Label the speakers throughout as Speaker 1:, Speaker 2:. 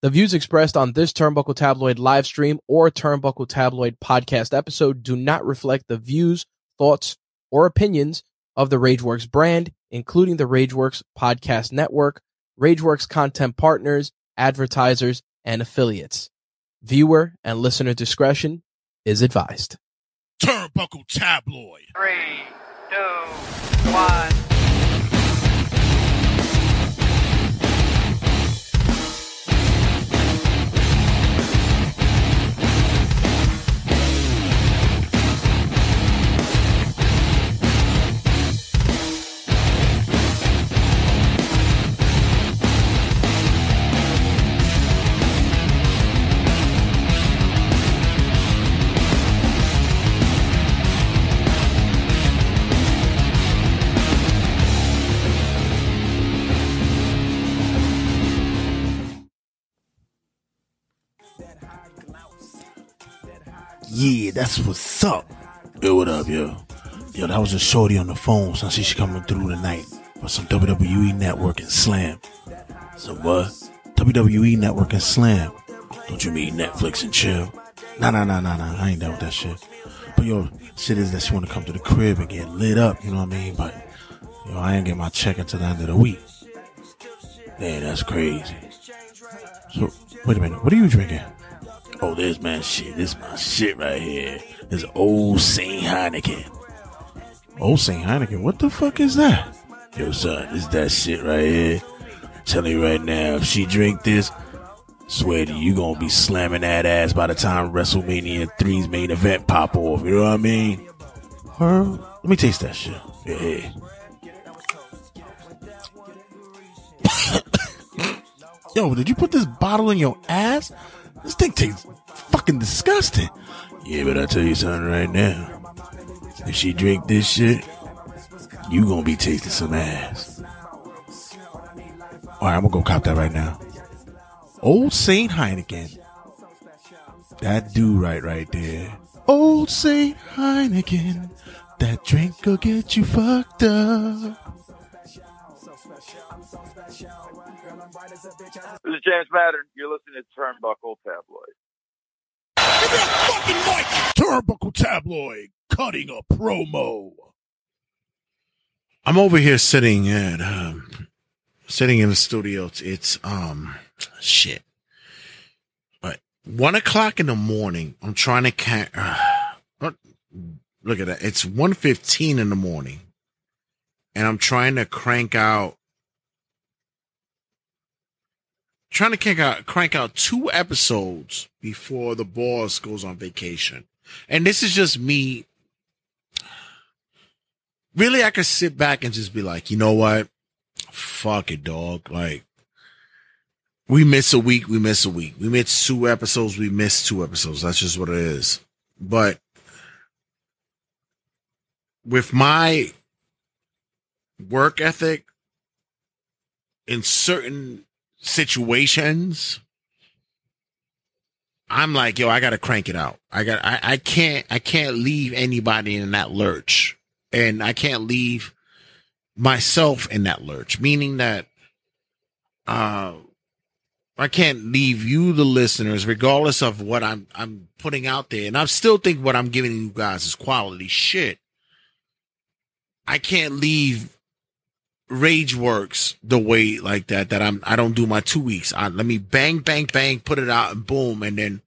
Speaker 1: The views expressed on this Turnbuckle Tabloid live stream or Turnbuckle Tabloid podcast episode do not reflect the views, thoughts, or opinions of the Rageworks brand, including the Rageworks podcast network, Rageworks content partners, advertisers, and affiliates. Viewer and listener discretion is advised.
Speaker 2: Turnbuckle Tabloid.
Speaker 3: Three, two, one.
Speaker 2: Yeah, that's what's up. Yo, what up, yo? Yo, that was a shorty on the phone, so she's coming through tonight for some WWE Network and Slam. So what? WWE Network and Slam. Don't you mean Netflix and chill? Nah, nah, nah, nah, nah. I ain't down with that shit. But yo, shit is that she want to come to the crib and get lit up. You know what I mean? But yo, I ain't get my check until the end of the week. Man, that's crazy. So wait a minute. What are you drinking? Oh, this man shit. This my shit right here. This old Saint Heineken. Old Saint Heineken. What the fuck is that? Yo, son, this that shit right here. Telling you right now, if she drink this, swear to you, you gonna be slamming that ass by the time WrestleMania 3's main event pop off. You know what I mean? Her, let me taste that shit. Yeah. Yo, did you put this bottle in your ass? This thing tastes fucking disgusting. Yeah, but I tell you something right now. If she drink this shit, you gonna be tasting some ass. Alright, I'm gonna go cop that right now. Old Saint Heineken. That do right right there. Old Saint Heineken. That drink will get you fucked up.
Speaker 3: This is James Madden. You're listening to Turnbuckle Tabloid.
Speaker 2: Give me a fucking mic! Turnbuckle Tabloid cutting a promo. I'm over here sitting at um sitting in the studio. It's, it's um shit. But one o'clock in the morning, I'm trying to ca- uh, look at that. It's 1.15 in the morning. And I'm trying to crank out trying to crank out crank out two episodes before the boss goes on vacation. And this is just me. Really, I could sit back and just be like, you know what? Fuck it, dog. Like, we miss a week, we miss a week. We miss two episodes, we miss two episodes. That's just what it is. But with my work ethic in certain situations, I'm like, yo, I gotta crank it out. I got, I, I can't, I can't leave anybody in that lurch, and I can't leave myself in that lurch. Meaning that, uh, I can't leave you, the listeners, regardless of what I'm, I'm putting out there, and I still think what I'm giving you guys is quality shit. I can't leave Rageworks the way like that that I'm I don't do my two weeks. I, let me bang bang bang put it out and boom and then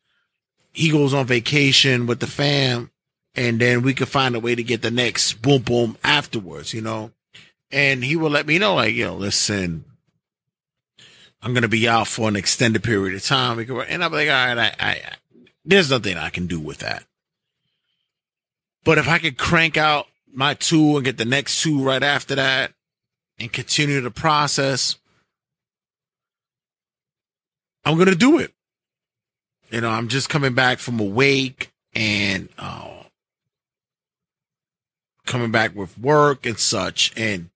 Speaker 2: he goes on vacation with the fam and then we could find a way to get the next boom boom afterwards, you know. And he will let me know like, yo, listen, I'm gonna be out for an extended period of time. And I'm like, all right, I, I there's nothing I can do with that. But if I could crank out my two and get the next two right after that and continue the process, I'm going to do it. You know, I'm just coming back from a wake and uh, coming back with work and such. And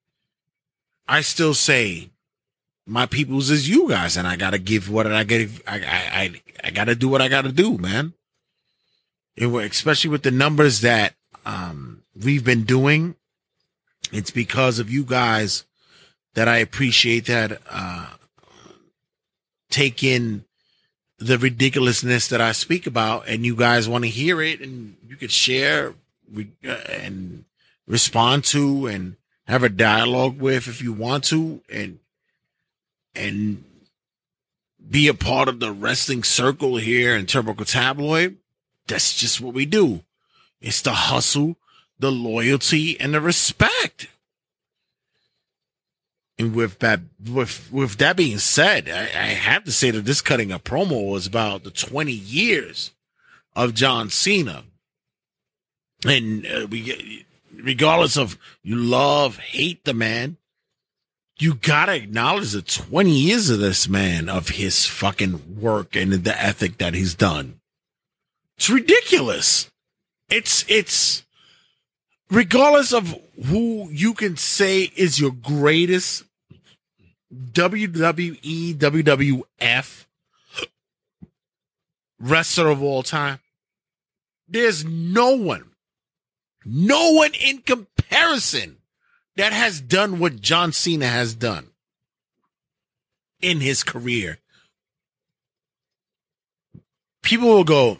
Speaker 2: I still say my people's is you guys, and I got to give what I get. I, I, I, I got to do what I got to do, man. It, especially with the numbers that um, we've been doing. It's because of you guys that I appreciate that uh, take in the ridiculousness that I speak about, and you guys want to hear it, and you could share uh, and respond to, and have a dialogue with if you want to, and and be a part of the wrestling circle here in Turnbuckle Tabloid. That's just what we do. It's the hustle, the loyalty, and the respect. And with that, with with that being said, I, I have to say that this cutting a promo was about the 20 years of John Cena, and uh, we, regardless of you love, hate the man, you gotta acknowledge the 20 years of this man of his fucking work and the ethic that he's done. It's ridiculous. It's it's regardless of who you can say is your greatest WWE, WWF wrestler of all time, there's no one, no one in comparison that has done what John Cena has done in his career. People will go,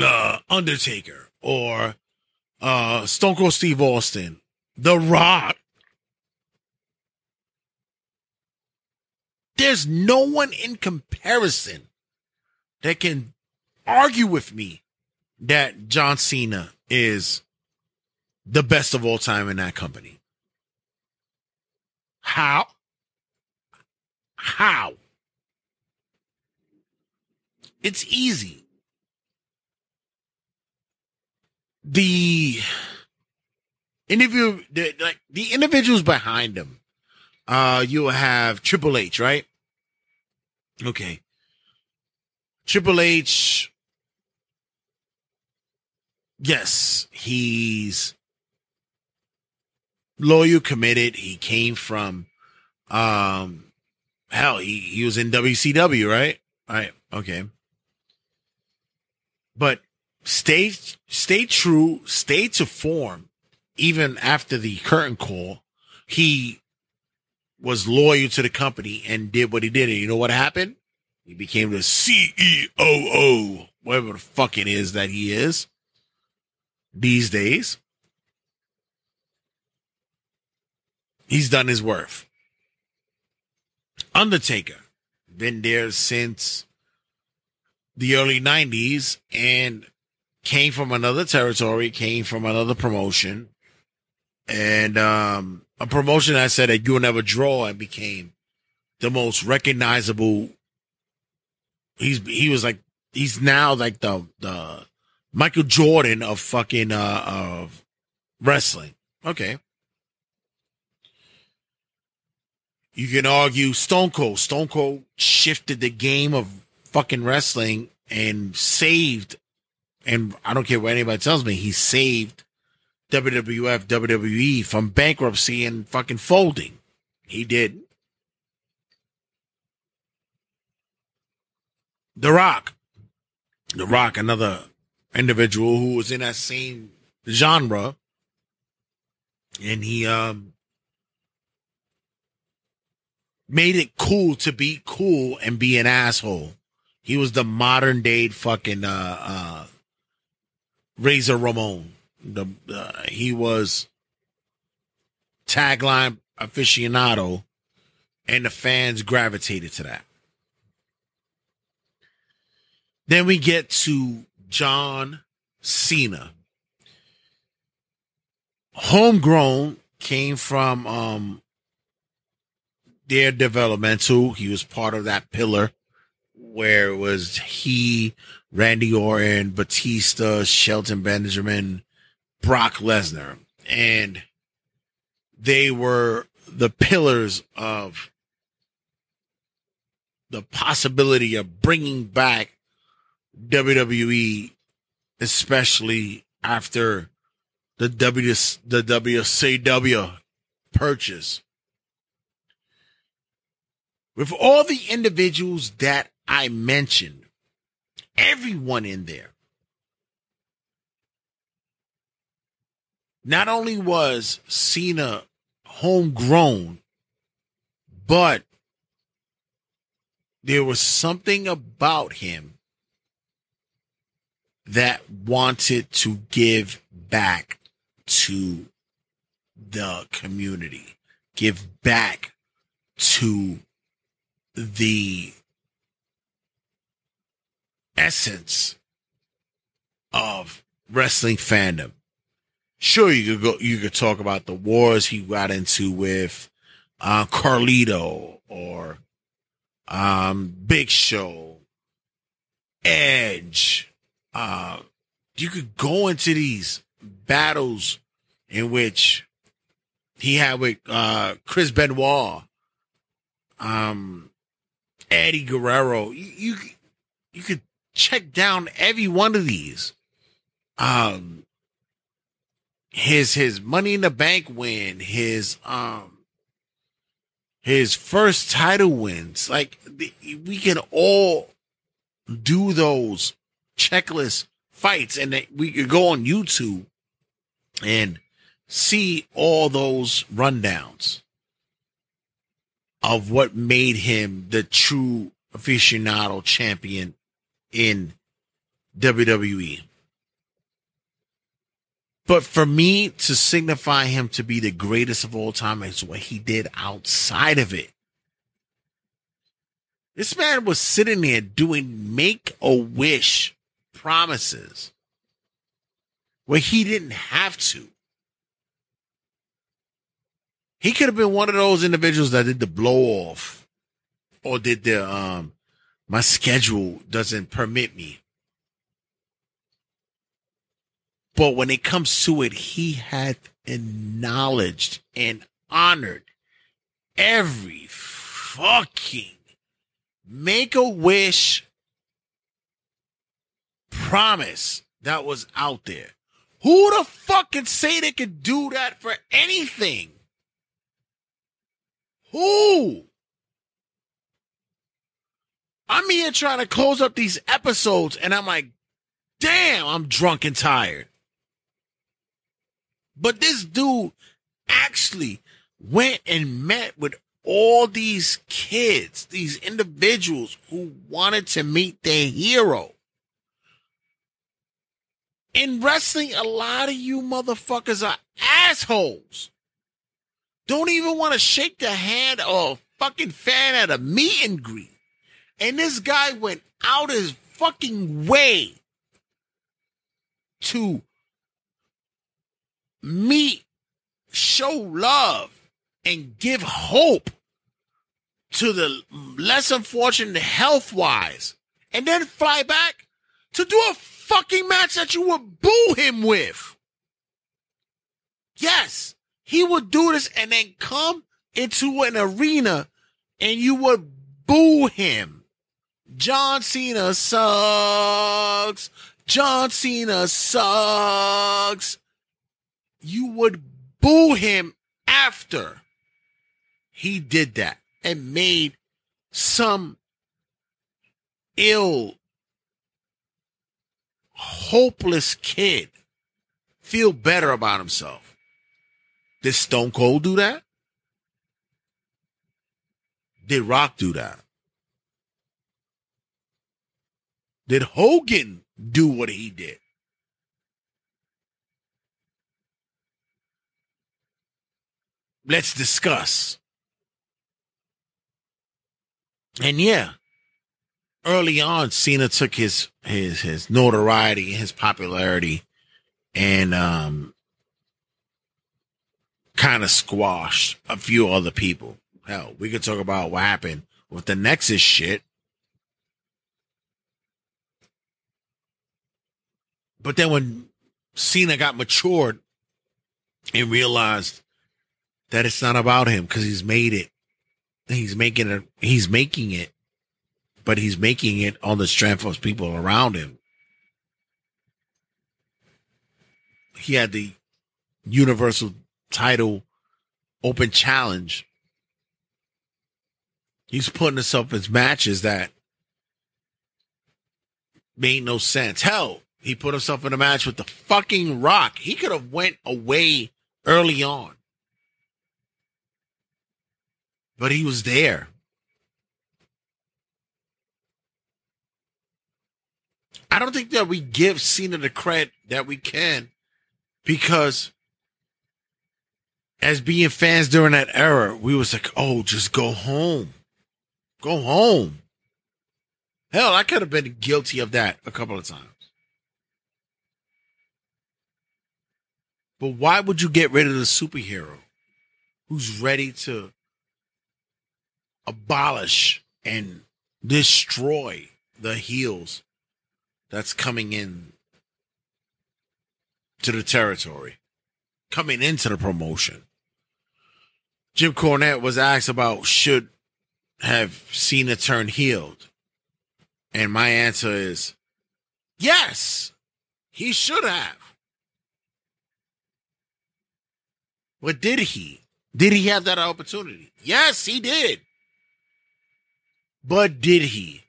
Speaker 2: uh, Undertaker or uh, Stone Cold Steve Austin, The Rock. There's no one in comparison that can argue with me that John Cena is the best of all time in that company. How? How? It's easy. The interview the like the individuals behind them uh you have triple h right? Okay. Triple h yes he's loyal committed. He came from um hell he, he was in wcw right? All right okay. But stay stay true, stay to form. Even after the curtain call, he was loyal to the company and did what he did. And you know what happened? He became the CEO, whatever the fuck it is that he is these days. He's done his worth. Undertaker, been there since the early 90s and came from another territory, came from another promotion, and um, a promotion I said that you'll never draw and became the most recognizable. He's he was like he's now like the the Michael Jordan of fucking uh of wrestling. Okay. You can argue Stone Cold. Stone Cold shifted the game of fucking wrestling and saved and I don't care what anybody tells me, he saved WWF, WWE from bankruptcy and fucking folding. He did. The Rock. The Rock, another individual who was in that same genre. And he um made it cool to be cool and be an asshole. He was the modern day fucking uh uh Razor Ramon. The uh, he was tagline aficionado, and the fans gravitated to that. Then we get to John Cena. Homegrown came from um their developmental. He was part of that pillar where it was he, Randy Orton, Batista, Shelton Benjamin, Brock Lesnar. And they were the pillars of the possibility of bringing back WWE, especially after the W the WCW purchase. With all the individuals that I mentioned, everyone in there. Not only was Cena homegrown, but there was something about him that wanted to give back to the community, give back to the essence of wrestling fandom. Sure, you could go, you could talk about the wars he got into with uh, Carlito or um, Big Show, Edge. Uh, you could go into these battles in which he had with uh, Chris Benoit, um, Eddie Guerrero. You, you you could check down every one of these. Um, his his Money in the Bank win, his um, his first title wins. Like we can all do those checklist fights, and we could go on YouTube and see all those rundowns of what made him the true aficionado champion in WWE. But for me to signify him to be the greatest of all time is what he did outside of it. This man was sitting there doing make a wish promises where he didn't have to. He could have been one of those individuals that did the blow off or did the um my schedule doesn't permit me. But when it comes to it, he had acknowledged and honored every fucking make a wish promise that was out there. Who the fuck can say they could do that for anything? Who? I'm here trying to close up these episodes and I'm like, damn, I'm drunk and tired. But this dude actually went and met with all these kids, these individuals who wanted to meet their hero. In wrestling, a lot of you motherfuckers are assholes. Don't even want to shake the hand of a fucking fan at a meet and greet. And this guy went out his fucking way to meet, show love, and give hope to the less unfortunate health wise, and then fly back to do a fucking match that you would boo him with. Yes, he would do this and then come into an arena and you would boo him. John Cena sucks. John Cena sucks. You would boo him after he did that and made some ill, hopeless kid feel better about himself. Did Stone Cold do that? Did Rock do that? Did Hogan do what he did? Let's discuss. And yeah, early on, Cena took his his his notoriety, and his popularity, and um, kind of squashed a few other people. Hell, we could talk about what happened with the Nexus shit But then when Cena got matured and realized that it's not about him because he's made it, he's making it, he's making it, but he's making it on the strength of people around him. He had the universal title open challenge. He's putting himself in matches that made no sense. Hell, he put himself in a match with the fucking Rock. He could have went away early on. But he was there. I don't think that we give Cena the credit that we can because as being fans during that era, we was like, oh, just go home. Go home. Hell, I could have been guilty of that a couple of times. But why would you get rid of the superhero who's ready to abolish and destroy the heels that's coming in to the territory, coming into the promotion? Jim Cornette was asked about should have Cena turn healed. And my answer is yes, he should have. But did he? Did he have that opportunity? Yes, he did. But did he?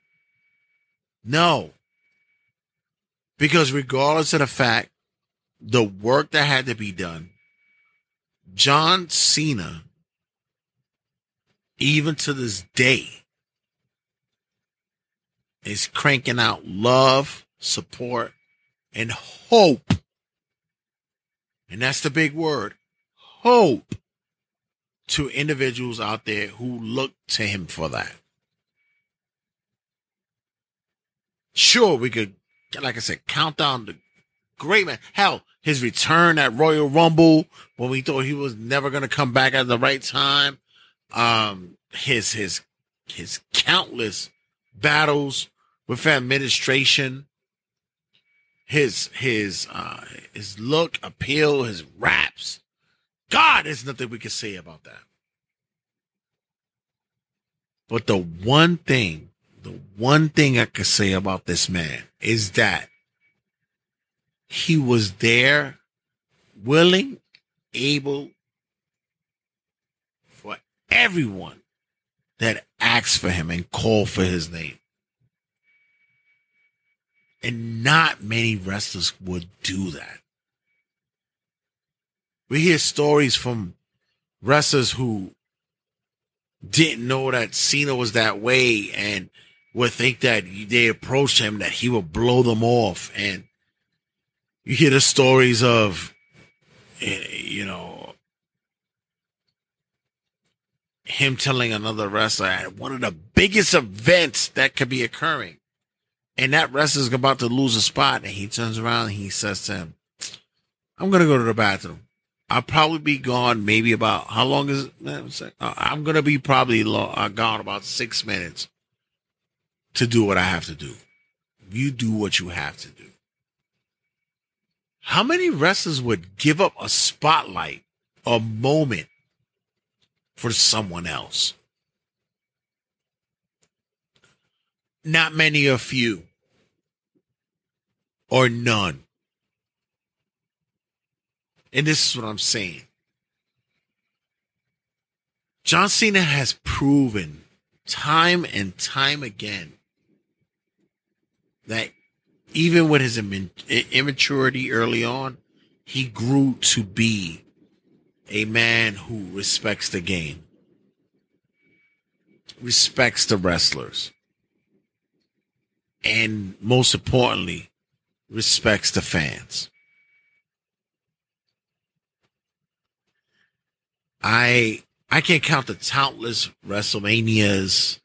Speaker 2: No. Because regardless of the fact, the work that had to be done, John Cena, even to this day, is cranking out love, support, and hope. And that's the big word hope to individuals out there who look to him for that. Sure, we could, like I said, count down the great man. Hell, his return at Royal Rumble when we thought he was never going to come back at the right time. Um, his, his, his countless battles with administration, his, his, uh, his look, appeal, his raps, God, there's nothing we can say about that. But the one thing, the one thing I could say about this man is that he was there, willing, able for everyone that asked for him and called for his name. And not many wrestlers would do that. We hear stories from wrestlers who didn't know that Cena was that way and would think that they approached him that he would blow them off. And you hear the stories of, eh, you know, him telling another wrestler at one of the biggest events that could be occurring. And that wrestler's about to lose a spot. And he turns around and he says to him, I'm going to go to the bathroom. I'll probably be gone maybe about how long is it? Uh, I'm gonna be probably uh, gone about six minutes to do what I have to do. You do what you have to do. How many wrestlers would give up a spotlight, a moment for someone else? Not many, a few, or none. And this is what I'm saying. John Cena has proven time and time again that even with his immaturity early on, he grew to be a man who respects the game, respects the wrestlers, and most importantly, respects the fans. I I can't count the countless WrestleManias,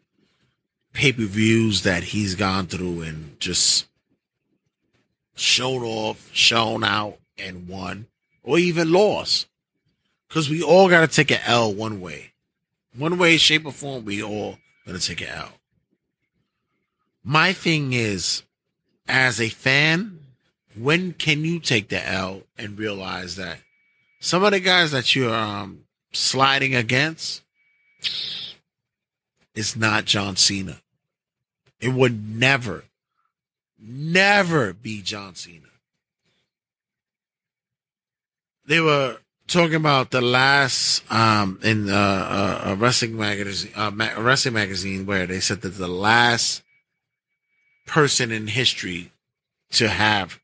Speaker 2: pay per views that he's gone through and just shown off, shown out, and won, or even lost. Because we all got to take an L one way. One way, shape, or form, we all got to take an L. My thing is, as a fan, when can you take the L and realize that some of the guys that you're um, sliding against is not John Cena. It would never, never be John Cena. They were talking about the last um, in uh, uh, a wrestling magazine, uh, wrestling magazine, where they said that the last person in history to have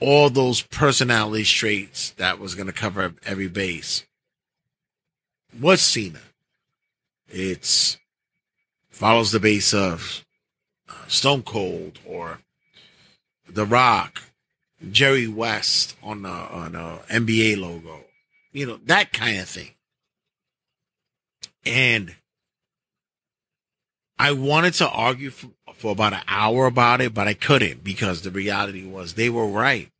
Speaker 2: all those personality traits that was going to cover every base was Cena. It's follows the base of uh, Stone Cold or The Rock, Jerry West on the on the NBA logo, you know that kind of thing. And I wanted to argue for, for about an hour about it, but I couldn't because the reality was they were right.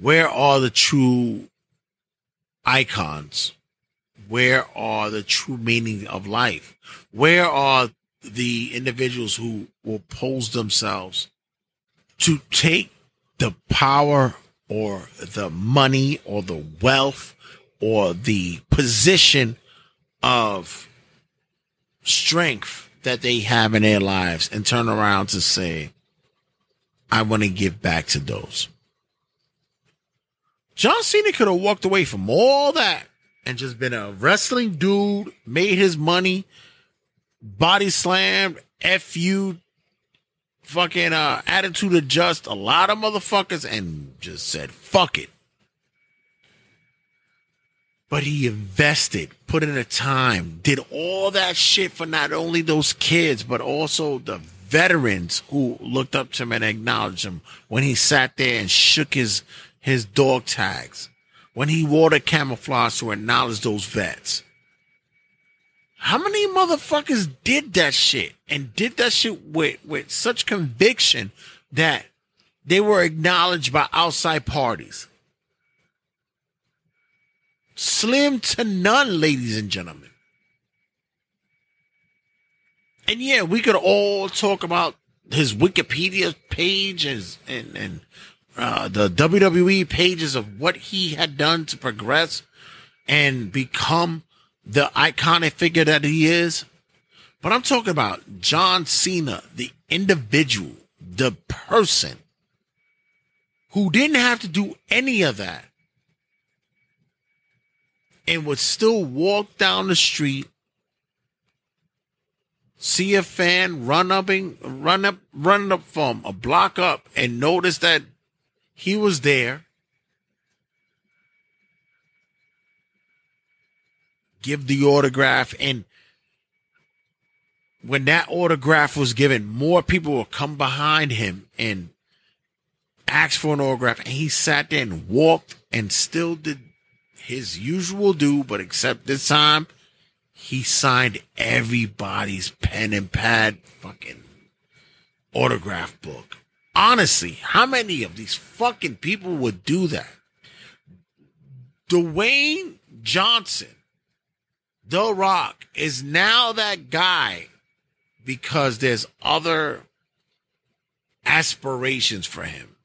Speaker 2: Where are the true icons? Where are the true meaning of life? Where are the individuals who will pose themselves to take the power or the money or the wealth or the position of strength that they have in their lives and turn around to say, I want to give back to those. John Cena could have walked away from all that and just been a wrestling dude, made his money, body slammed, FU, fucking uh, attitude adjust a lot of motherfuckers and just said, fuck it. But he invested, put in the time, did all that shit for not only those kids, but also the veterans who looked up to him and acknowledged him when he sat there and shook his his dog tags, when he wore the camouflage to acknowledge those vets. How many motherfuckers did that shit and did that shit with, with such conviction that they were acknowledged by outside parties? Slim to none, ladies and gentlemen. And yeah, we could all talk about his Wikipedia page and and, and uh, the WWE pages of what he had done to progress and become the iconic figure that he is. But I'm talking about John Cena, the individual, the person who didn't have to do any of that and would still walk down the street, see a fan run up, run up, run up from a block up, and notice that he was there. Give the autograph, and when that autograph was given, more people would come behind him and ask for an autograph. And he sat there and walked and still did his usual do, but except this time, he signed everybody's pen and pad fucking autograph book. Honestly, how many of these fucking people would do that? Dwayne Johnson, The Rock, is now that guy because there's other aspirations for him.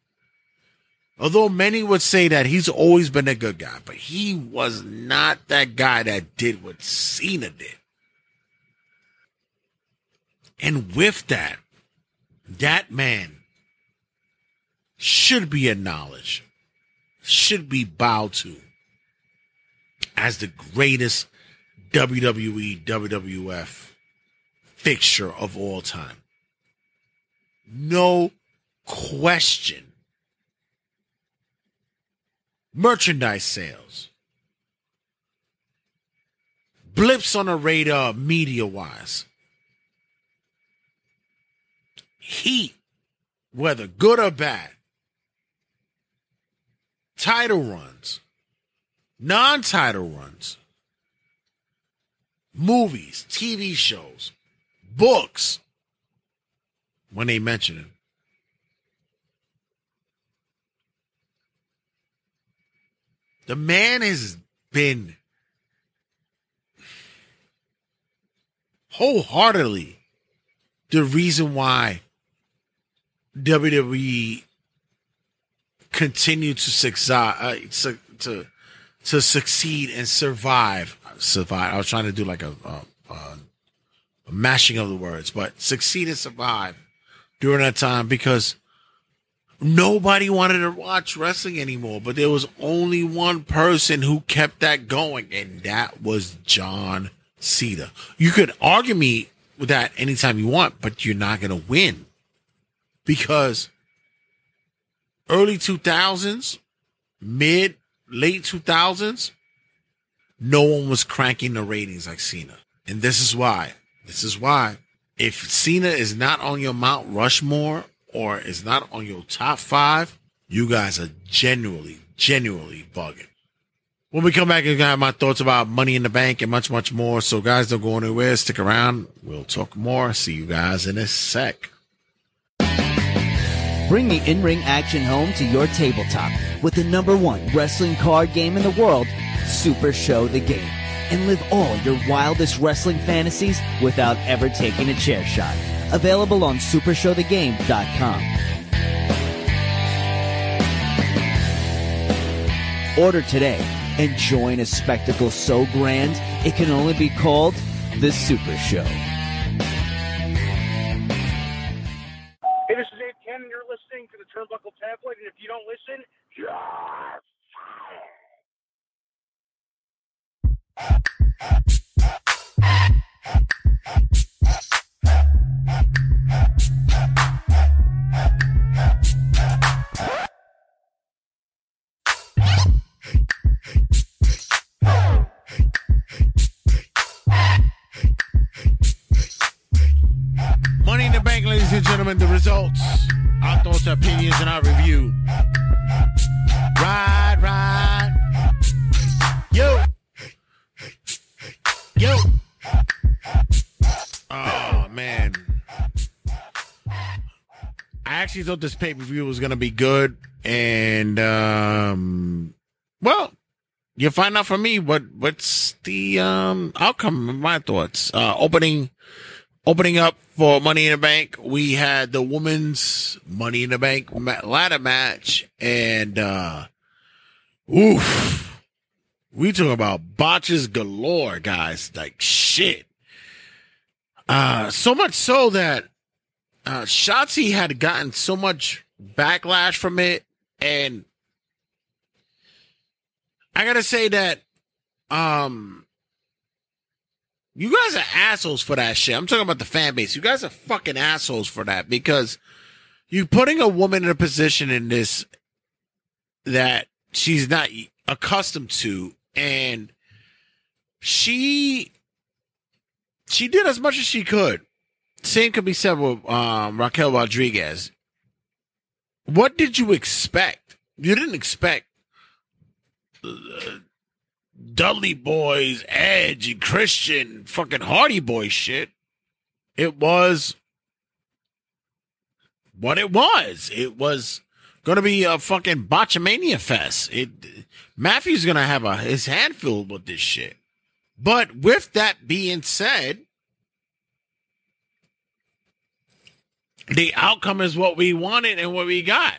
Speaker 2: Although many would say that he's always been a good guy, but he was not that guy that did what Cena did. And with that, that man should be acknowledged, should be bowed to as the greatest WWE, WWF fixture of all time. No question. Merchandise sales, blips on the radar media wise, heat, whether good or bad, title runs, non title runs, movies, TV shows, books, when they mention him. The man has been wholeheartedly the reason why WWE continue to succeed, uh, to to succeed and survive. Survive. I was trying to do like a, a, a mashing of the words, but succeed and survive during that time because nobody wanted to watch wrestling anymore, but there was only one person who kept that going, and that was John Cena. You could argue me with that anytime you want, but you're not going to win because early 2000s, mid, late 2000s, no one was cranking the ratings like Cena. And this is why. This is why. If Cena is not on your Mount Rushmore or is not on your top five, you guys are genuinely, genuinely bugging. When we come back, I'm gonna have my thoughts about money in the bank and much, much more. So guys, don't go anywhere. Stick around. We'll talk more. See you guys in a sec.
Speaker 4: Bring the in-ring action home to your tabletop with the number one wrestling card game in the world, Super Show the Game. And live all your wildest wrestling fantasies without ever taking a chair shot. Available on supershowthegame.com. Order today and join a spectacle so grand it can only be called the Super Show.
Speaker 5: If you don't listen, you're
Speaker 2: Money in the bank, ladies and gentlemen. The results, our thoughts, opinions, and our review. Actually thought this pay per view was going to be good. And, um, well, you'll find out from me what what's the um outcome of my thoughts. Uh, opening opening up for Money in the Bank, we had the women's Money in the Bank ladder match, and uh, oof, we talk about botches galore, guys. Like shit. Uh, so much so that uh, Shotzi had gotten so much backlash from it, and I gotta say that, um, you guys are assholes for that shit. I'm talking about the fan base. You guys are fucking assholes for that because you're putting a woman in a position in this that she's not accustomed to, and she she did as much as she could. Same could be said with um, Raquel Rodriguez. What did you expect? You didn't expect uh, Dudley Boys, Edge, and Christian, fucking Hardy Boy shit. It was what it was. It was going to be a fucking botchamania fest. It Maffew's going to have a his hand filled with this shit. But with that being said, the outcome is what we wanted and what we got.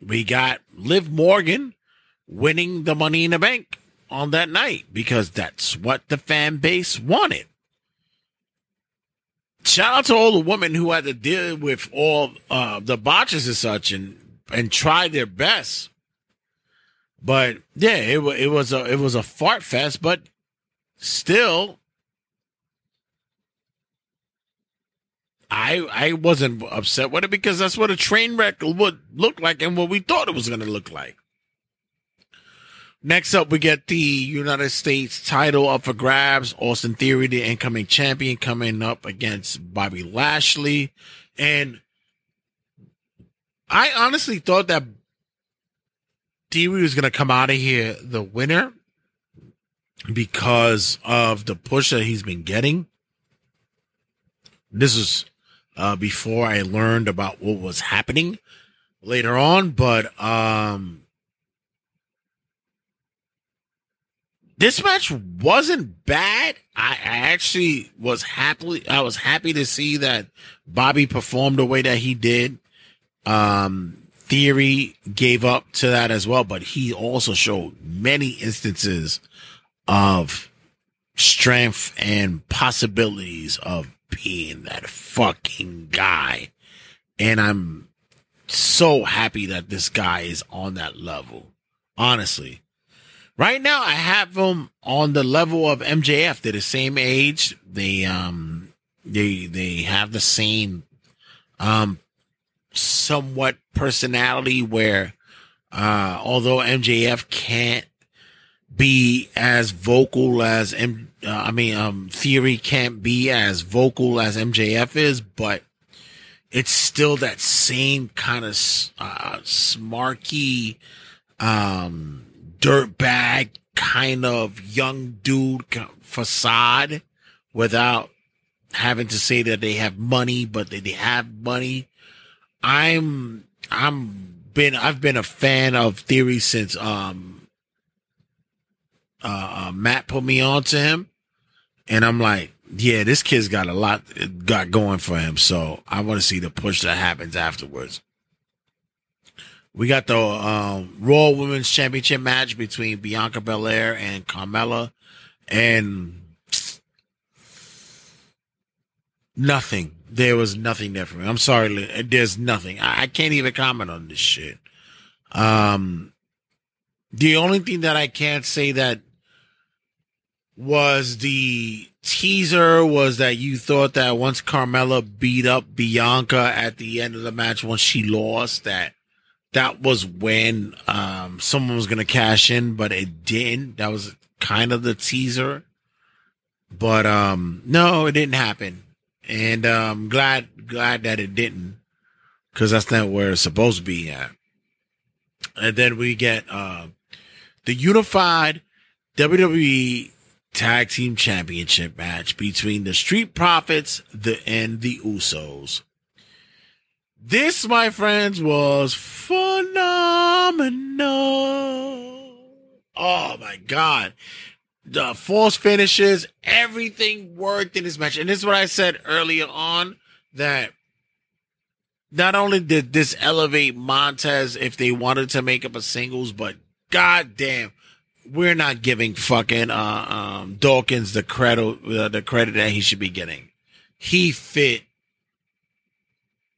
Speaker 2: We got Liv Morgan winning the money in the bank on that night because that's what the fan base wanted. Shout out to all the women who had to deal with all uh, the botches and such and and tried their best. But yeah, it it was a it was a fart fest, but still I I wasn't upset with it because that's what a train wreck would look like and what we thought it was going to look like. Next up, we get the United States title up for grabs. Austin Theory, the incoming champion, coming up against Bobby Lashley. And I honestly thought that Theory was going to come out of here the winner because of the push that he's been getting. This is uh, before I learned about what was happening later on, but um, this match wasn't bad. I, I actually was happily I was happy to see that Bobby performed the way that he did. Um, Theory gave up to that as well, but he also showed many instances of strength and possibilities of being that fucking guy. And I'm so happy that this guy is on that level. Honestly. Right now I have him on the level of MJF. They're the same age. They um they they have the same um somewhat personality where uh although MJF can't be as vocal as M uh, I mean um Theory can't be as vocal as MJF is, but it's still that same kind of uh, smarky, um, dirtbag kind of young dude facade without having to say that they have money, but they, have money. I'm, I'm been, I've been a fan of Theory since, um, uh, uh, Matt put me on to him. And I'm like, yeah, this kid's got a lot got going for him. So I want to see the push that happens afterwards. We got the um, Raw Women's Championship match between Bianca Belair and Carmella, and nothing. There was nothing there for me. I'm sorry. There's nothing. I, I can't even comment on this shit. Um, the only thing that I can't say that was the teaser was that you thought that once Carmella beat up Bianca at the end of the match, once she lost, that that was when um, someone was gonna cash in, but it didn't. That was kind of the teaser. But um, no, it didn't happen, and um, glad glad that it didn't, because that's not where it's supposed to be at. And then we get uh, the unified WWE Tag Team Championship match between the Street Profits the, and the Usos. This, my friends, was phenomenal. Oh my God. The false finishes, everything worked in this match. And this is what I said earlier on that not only did this elevate Montez if they wanted to make up a singles, but goddamn, we're not giving fucking uh, um, Dawkins the credit uh, the credit that he should be getting. He fit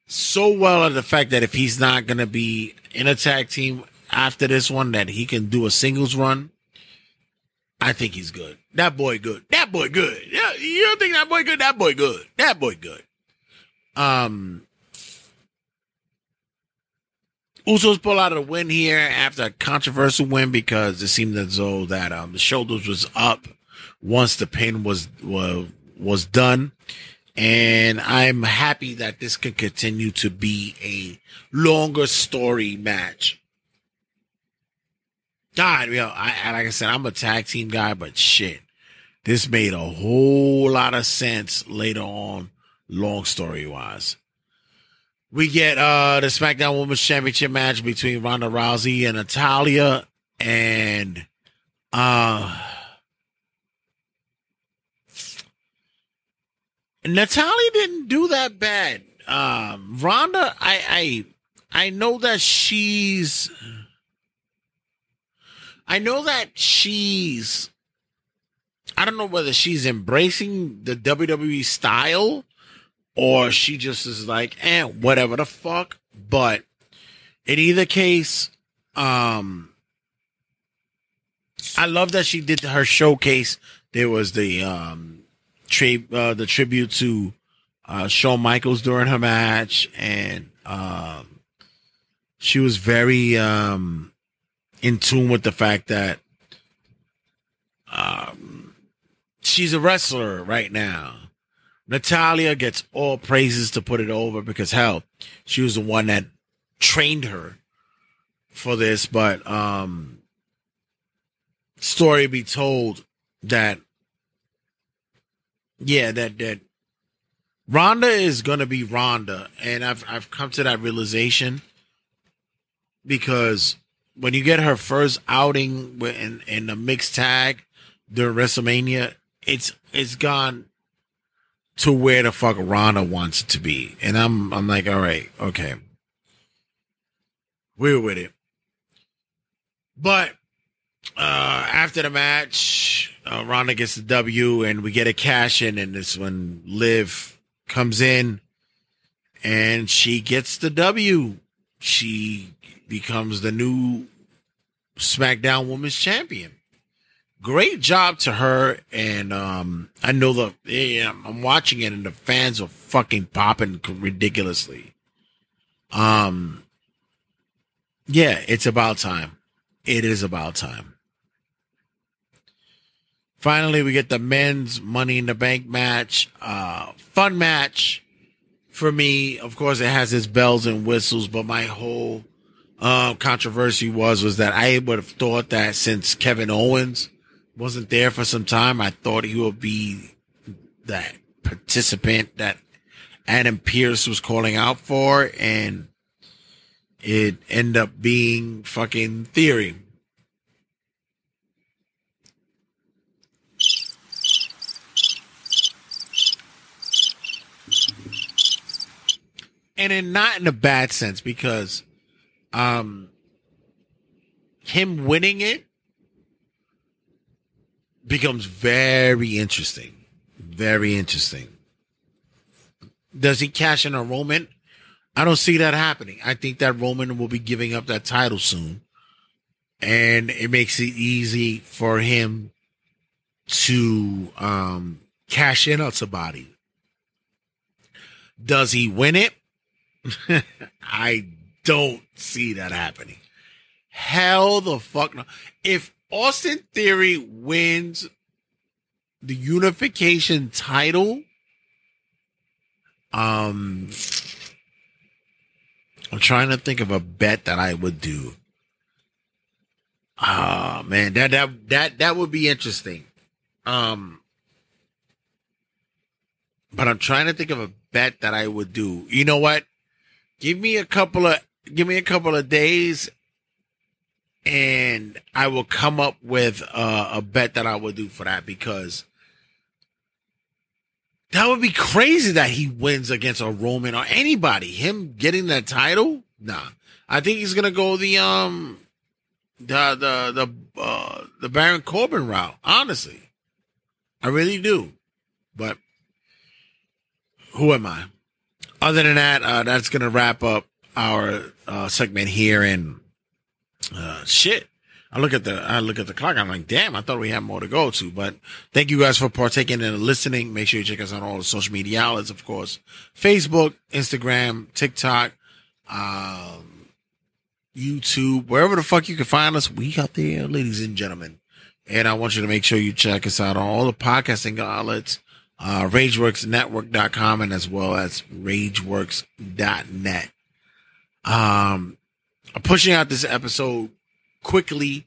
Speaker 2: so well at the fact that if he's not going to be in a tag team after this one, that he can do a singles run. I think he's good. That boy good. That boy good. Yeah, you don't think that boy good? That boy good. That boy good. Um, Usos pull out a win here after a controversial win because it seemed as though that um the shoulders was up once the pin was was was done. And I'm happy that this can continue to be a longer story match. God, you know, I, like I said, I'm a tag team guy, but shit, this made a whole lot of sense later on, long story wise. We get uh the SmackDown Women's Championship match between Ronda Rousey and Natalya and uh Natalya didn't do that bad. Um, Ronda, I, I, I know that she's, I know that she's, I don't know whether she's embracing the WWE style or she just is like, eh, whatever the fuck. But in either case, um, I love that she did her showcase. There was the, um, tri- uh, the tribute to uh, Shawn Michaels during her match, and um, she was very um, in tune with the fact that um, she's a wrestler right now. Natalya gets all praises to put it over because hell, she was the one that trained her for this. But um, story be told that yeah, that that Ronda is gonna be Ronda, and I've I've come to that realization because when you get her first outing in in the mixed tag during WrestleMania, it's it's gone to where the fuck Ronda wants it to be, and I'm I'm like, all right, okay, we're with it, but uh, after the match, uh, Ronda gets the W, and we get a cash in, and this when Liv comes in, and she gets the W. She becomes the new SmackDown Women's Champion. Great job to her, and um, I know the yeah, I'm watching it, and the fans are fucking popping ridiculously. Um, yeah, it's about time. It is about time. Finally, we get the men's Money in the Bank match. Uh, fun match. for me, of course, it has its bells and whistles, but my whole uh, controversy was was that I would have thought that since Kevin Owens wasn't there for some time, I thought he would be that participant that Adam Pearce was calling out for, and it ended up being fucking theory. and in not in a bad sense because um him winning it becomes very interesting. Very interesting. Does he cash in on roman? I don't see that happening. I think that roman will be giving up that title soon. And it makes it easy for him to um cash in on somebody. Does he win it? I don't see that happening. Hell the fuck no. If Austin Theory wins the unification title, um, I'm trying to think of a bet that I would do. Ah, oh, man, that that that that would be interesting. Um, but I'm trying to think of a bet that I would do. You know what? give me a couple of give me a couple of days and I will come up with a, a bet that I will do for that because that would be crazy that he wins against a Roman or anybody. Him getting that title? Nah. I think he's gonna go the um the the the uh the Baron Corbin route, honestly. I really do. But who am I? other than that, uh, that's to wrap up our uh, segment here. And uh, shit, I look at the I look at the clock. I'm like, damn, I thought we had more to go to. But thank you guys for partaking and listening. Make sure you check us out on all the social media outlets, of course, Facebook, Instagram, TikTok, um, YouTube, wherever the fuck you can find us. We out there, ladies and gentlemen. And I want you to make sure you check us out on all the podcasting outlets uh, RageWorksNetwork.com and as well as RageWorks.net. Um, I'm pushing out this episode quickly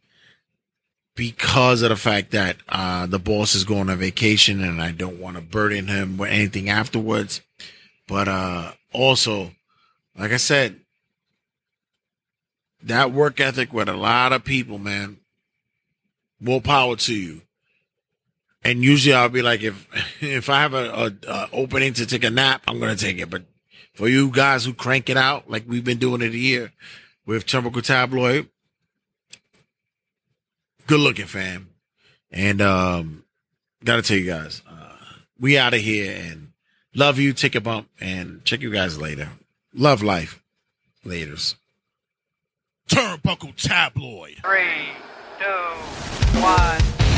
Speaker 2: because of the fact that uh, the boss is going on vacation and I don't want to burden him with anything afterwards. But uh, also, like I said, that work ethic with a lot of people, man, more power to you and usually I'll be like, if if I have a, a, a opening to take a nap, I'm gonna take it. But for you guys who crank it out like we've been doing it here with Turnbuckle Tabloid, good looking, fam. And um, gotta tell you guys, uh, we out of here and love you. Take a bump and check you guys later. Love life. Laters. Turnbuckle Tabloid.
Speaker 6: Three, two, one.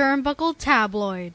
Speaker 7: Turnbuckle Tabloid.